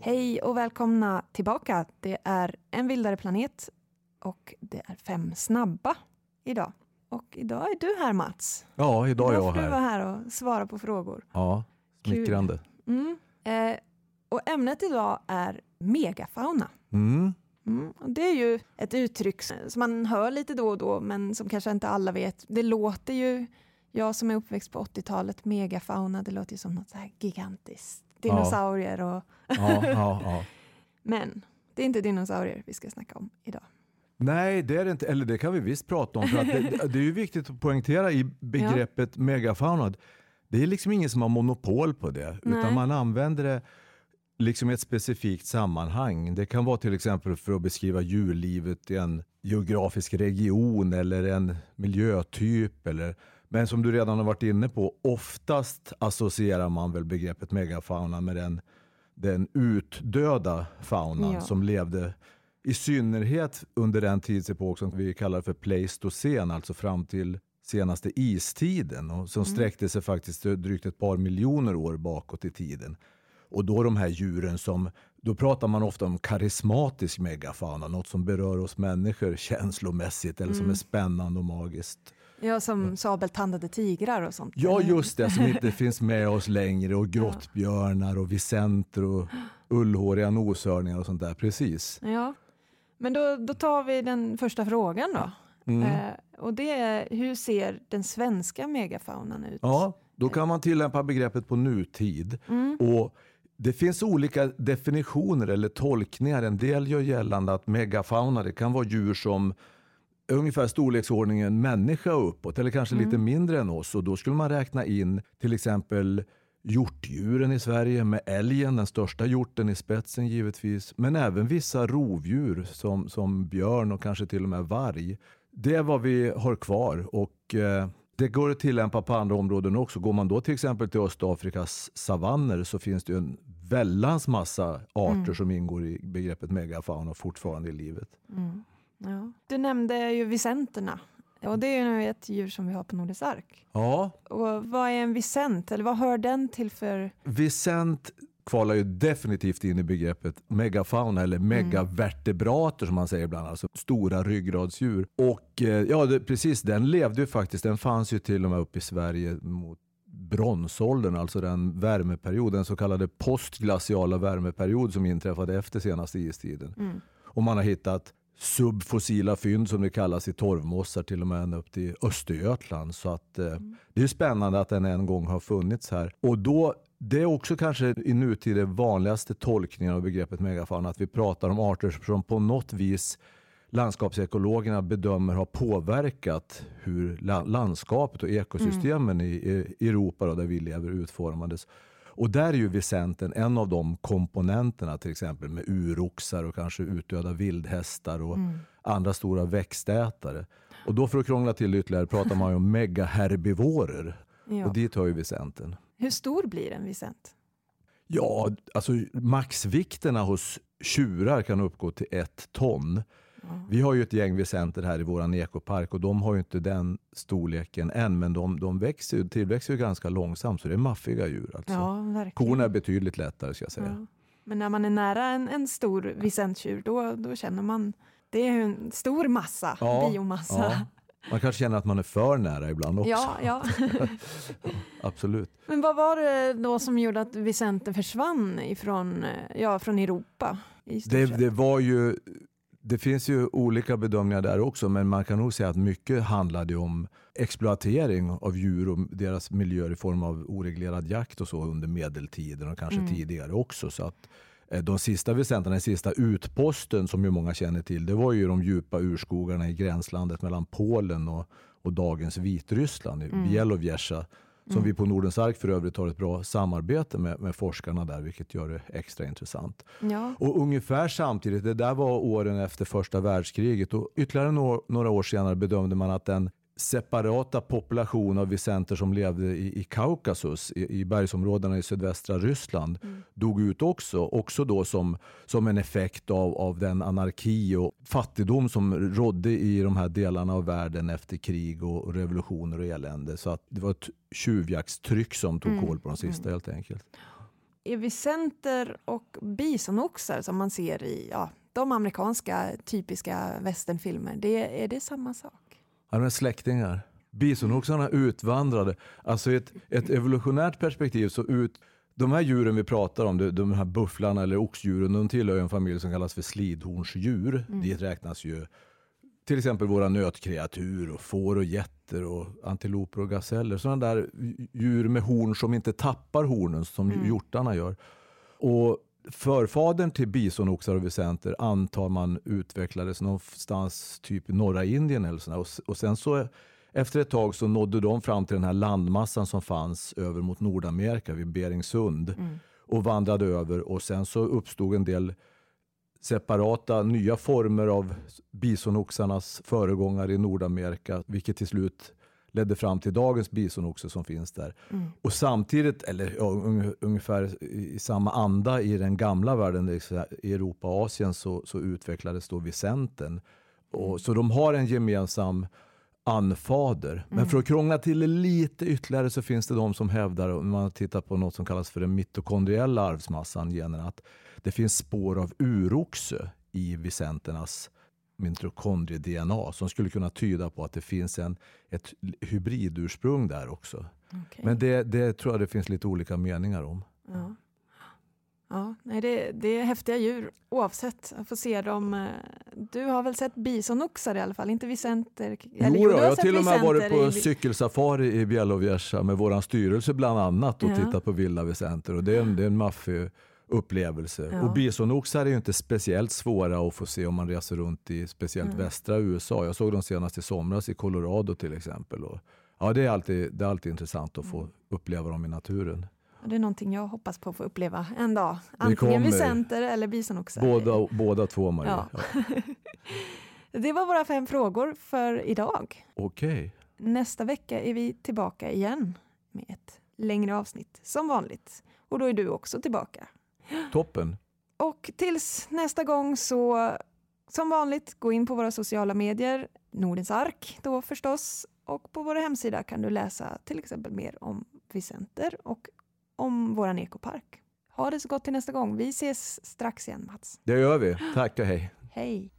Hej och välkomna tillbaka. Det är En vildare planet och det är Fem snabba idag. Och idag är du här Mats. Ja, idag är jag får du vara här. här och svara på frågor. Ja, smickrande. Mm. Eh, och ämnet idag är megafauna. Mm. Mm. Det är ju ett uttryck som man hör lite då och då men som kanske inte alla vet. Det låter ju, jag som är uppväxt på 80-talet, megafauna, det låter ju som något så här gigantiskt. Dinosaurier och... Ja, ja, ja. Men det är inte dinosaurier vi ska snacka om idag. Nej, det är det inte. Eller det kan vi visst prata om. För att det, det är ju viktigt att poängtera i begreppet megafauna. Det är liksom ingen som har monopol på det. Nej. Utan man använder det liksom i ett specifikt sammanhang. Det kan vara till exempel för att beskriva djurlivet i en geografisk region eller en miljötyp. Eller, men som du redan har varit inne på, oftast associerar man väl begreppet megafauna med den, den utdöda faunan Ja. som levde i synnerhet under den tidsepok som vi kallar för pleistocen, alltså fram till senaste istiden och som sträckte sig faktiskt drygt ett par miljoner år bakåt i tiden. Och då de här djuren som, då pratar man ofta om karismatisk megafauna, något som berör oss människor känslomässigt eller som är spännande och magiskt. Ja, som sabeltandade tigrar och sånt. Ja, just det, som inte finns med oss längre och grottbjörnar och visenter och ullhåriga noshörningar och sånt där. Precis. Ja, men då, då tar vi den första frågan då. Mm. Eh, och det är, hur ser den svenska megafaunan ut? Ja, då kan man tillämpa begreppet på nutid. Och det finns olika definitioner eller tolkningar. En del gör gällande att megafauna det kan vara djur som ungefär storleksordningen människa uppåt eller kanske lite mindre än oss. Och då skulle man räkna in till exempel hjortdjuren i Sverige med älgen, den största hjorten i spetsen givetvis. Men även vissa rovdjur som, som björn och kanske till och med varg. Det är vad vi har kvar och eh, det går att tillämpa på andra områden också. Går man då till exempel till Östafrikas savanner så finns det ju en vällans massa arter som ingår i begreppet megafauna fortfarande i livet. Ja. Du nämnde ju visenterna. Och det är ju ett djur som vi har på Nordisk ark. Ja, Och vad är en visent? Eller vad hör den till för... Vicent kvalar ju definitivt in i begreppet megafauna eller megavertebrater som man säger ibland, alltså stora ryggradsdjur. Och eh, ja, det, precis, den levde ju faktiskt, den fanns ju till och med upp i Sverige mot bronsåldern, alltså den värmeperiod, den så kallade postglaciala värmeperiod som inträffade efter senaste istiden. Och man har hittat subfossila fynd som det kallas i torvmossar till och med ända upp till Östergötland. Så att, eh, det är spännande att den en gång har funnits här. Och då, det är också kanske i nutid den vanligaste tolkningen av begreppet megafauna att vi pratar om arter som på något vis landskapsekologerna bedömer har påverkat hur la- landskapet och ekosystemen i, i Europa då, där vi lever utformades. Och där är ju Vicenten en av de komponenterna till exempel med uroxar och kanske utdöda vildhästar och andra stora växtätare. Och då för att krångla till ytterligare pratar man ju om megaherbivorer. Ja. Och dit hör ju Vicenten. Hur stor blir en visent? Ja, alltså maxvikterna hos tjurar kan uppgå till ett ton. Vi har ju ett gäng vicenter här i våran ekopark och de har ju inte den storleken än men de, de växer, tillväxer ju ganska långsamt så det är maffiga djur. Alltså. Ja. Korna är betydligt lättare ska jag säga. Ja. Men när man är nära en, en stor visenttjur, då, då känner man... Det är en stor massa, Ja, biomassa. Ja. Man kanske känner att man är för nära ibland också. Ja, ja. Absolut. Men vad var det då som gjorde att Vicenten försvann ifrån, ja, från Europa? Det, det var ju det finns ju olika bedömningar där också, men man kan nog säga att mycket handlade om exploatering av djur och deras miljöer i form av oreglerad jakt och så under medeltiden och kanske tidigare också. Så att eh, de sista vicenterna, den sista utposten som ju många känner till, det var ju de djupa urskogarna i gränslandet mellan Polen och, och dagens Vitryssland, i Bielowieża, som vi på Nordens ark för övrigt har ett bra samarbete med, med forskarna där, vilket gör det extra intressant. Ja. Och ungefär samtidigt, det där var åren efter första världskriget och ytterligare några år senare bedömde man att den separata population av visenter som levde i, i Kaukasus, i, i bergsområdena i sydvästra Ryssland, mm. dog ut också. Också då som, som en effekt av, av den anarki och fattigdom som rådde i de här delarna av världen efter krig och revolutioner och elände. Så att det var ett tjuvjaktstryck som tog mm. koll på de sista mm. helt enkelt. Är visenter och bisonoxar som man ser i ja, de amerikanska typiska västernfilmer, det, är det samma sak? Ja, de är släktingar. Bisonoxarna utvandrade. Alltså ett, ett evolutionärt perspektiv så ut de här djuren vi pratar om, de, de här bufflarna eller oxdjuren, de tillhör en familj som kallas för slidhornsdjur. Mm. Dit räknas ju till exempel våra nötkreatur, och får och getter, och antiloper och gaseller. Sådana där djur med horn som inte tappar hornen som mm. hjortarna gör. Och Förfadern till bisonoxar och visenter antar man utvecklades någonstans typ norra Indien eller sådär. Och, och sen så efter ett tag så nådde de fram till den här landmassan som fanns över mot Nordamerika vid Beringsund mm. och vandrade över och sen så uppstod en del separata nya former av bisonoxarnas föregångare i Nordamerika, vilket till slut ledde fram till dagens bisonoxe som finns där. Mm. Och samtidigt, eller ja, ungefär i samma anda i den gamla världen, i Europa och Asien, så, så utvecklades då Vicenten. Och, mm. så de har en gemensam anfader. Men mm. för att krångla till det lite ytterligare så finns det de som hävdar, om man tittar på något som kallas för den mitokondriella arvsmassan, generna, att det finns spår av uroxe i vicenternas mitokondrie-DNA som skulle kunna tyda på att det finns en, ett hybridursprung där också. Okay. Men det, det tror jag det finns lite olika meningar om. Ja. Ja, nej, det, det är häftiga djur oavsett. Jag får se dem. Eh, du har väl sett bisonoxar i alla fall, inte visenter? Eller, jo, då, jag har till och med varit på i... cykelsafari i Bielovieja med vår styrelse bland annat och ja. tittat på vilda visenter. Och det är en, det är en maffig upplevelse. Ja. Och bisonoxar är ju inte speciellt svåra att få se om man reser runt i speciellt mm. västra USA. Jag såg dem senast i somras i Colorado till exempel. Och, ja, det, är alltid, det är alltid intressant att få mm. uppleva dem i naturen. Det är någonting jag hoppas på att få uppleva en dag. Antingen visenter eller bisonoxar. Båda, båda två Maria. Ja. Ja. det var våra fem frågor för idag. Okej. Okay. Nästa vecka är vi tillbaka igen med ett längre avsnitt som vanligt. Och då är du också tillbaka. Toppen. Och tills nästa gång så som vanligt gå in på våra sociala medier, Nordens ark då förstås. Och på vår hemsida kan du läsa till exempel mer om Vicenter och om våran ekopark. Ha det så gott till nästa gång. Vi ses strax igen Mats. Det gör vi. Tack och hej. Hej.